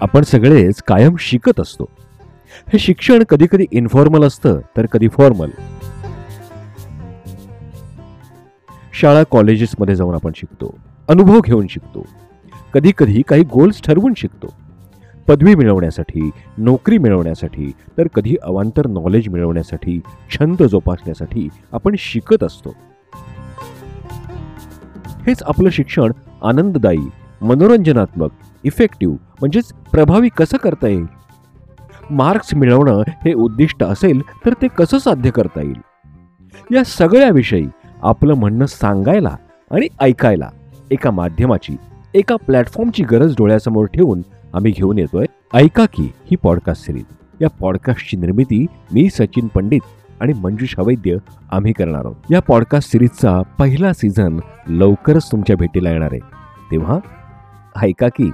आपण सगळेच कायम शिकत असतो. हे शिक्षण कधी कधी इन्फॉर्मल असतं तर कधी फॉर्मल शाळा कॉलेजेसमध्ये जाऊन आपण शिकतो. अनुभव घेऊन शिकतो. कधी कधी काही गोल्स ठरवून शिकतो. पदवी मिळवण्यासाठी नोकरी मिळवण्यासाठी तर कधी अवांतर नॉलेज मिळवण्यासाठी छंद जोपासण्यासाठी आपण शिकत असतो. हेच आपलं शिक्षण आनंददायी मनोरंजनात्मक इफेक्टिव्ह म्हणजेच प्रभावी कसं करता येईल? मार्क्स मिळवणं हे उद्दिष्ट असेल तर ते कसं साध्य करता येईल? या सगळ्याविषयी आपलं म्हणणं सांगायला आणि ऐकायला एका माध्यमाची एका प्लॅटफॉर्मची गरज डोळ्यासमोर ठेवून आम्ही घेऊन येतोय ऐका की ही पॉडकास्ट सिरीज या पॉडकास्टची निर्मिती मी सचिन पंडित आणि मंजुषा वैद्य आम्ही करणार आहोत. या पॉडकास्ट सिरीजचा पहिला सीझन लवकरच तुमच्या भेटीला येणार आहे. तेव्हा ऐका की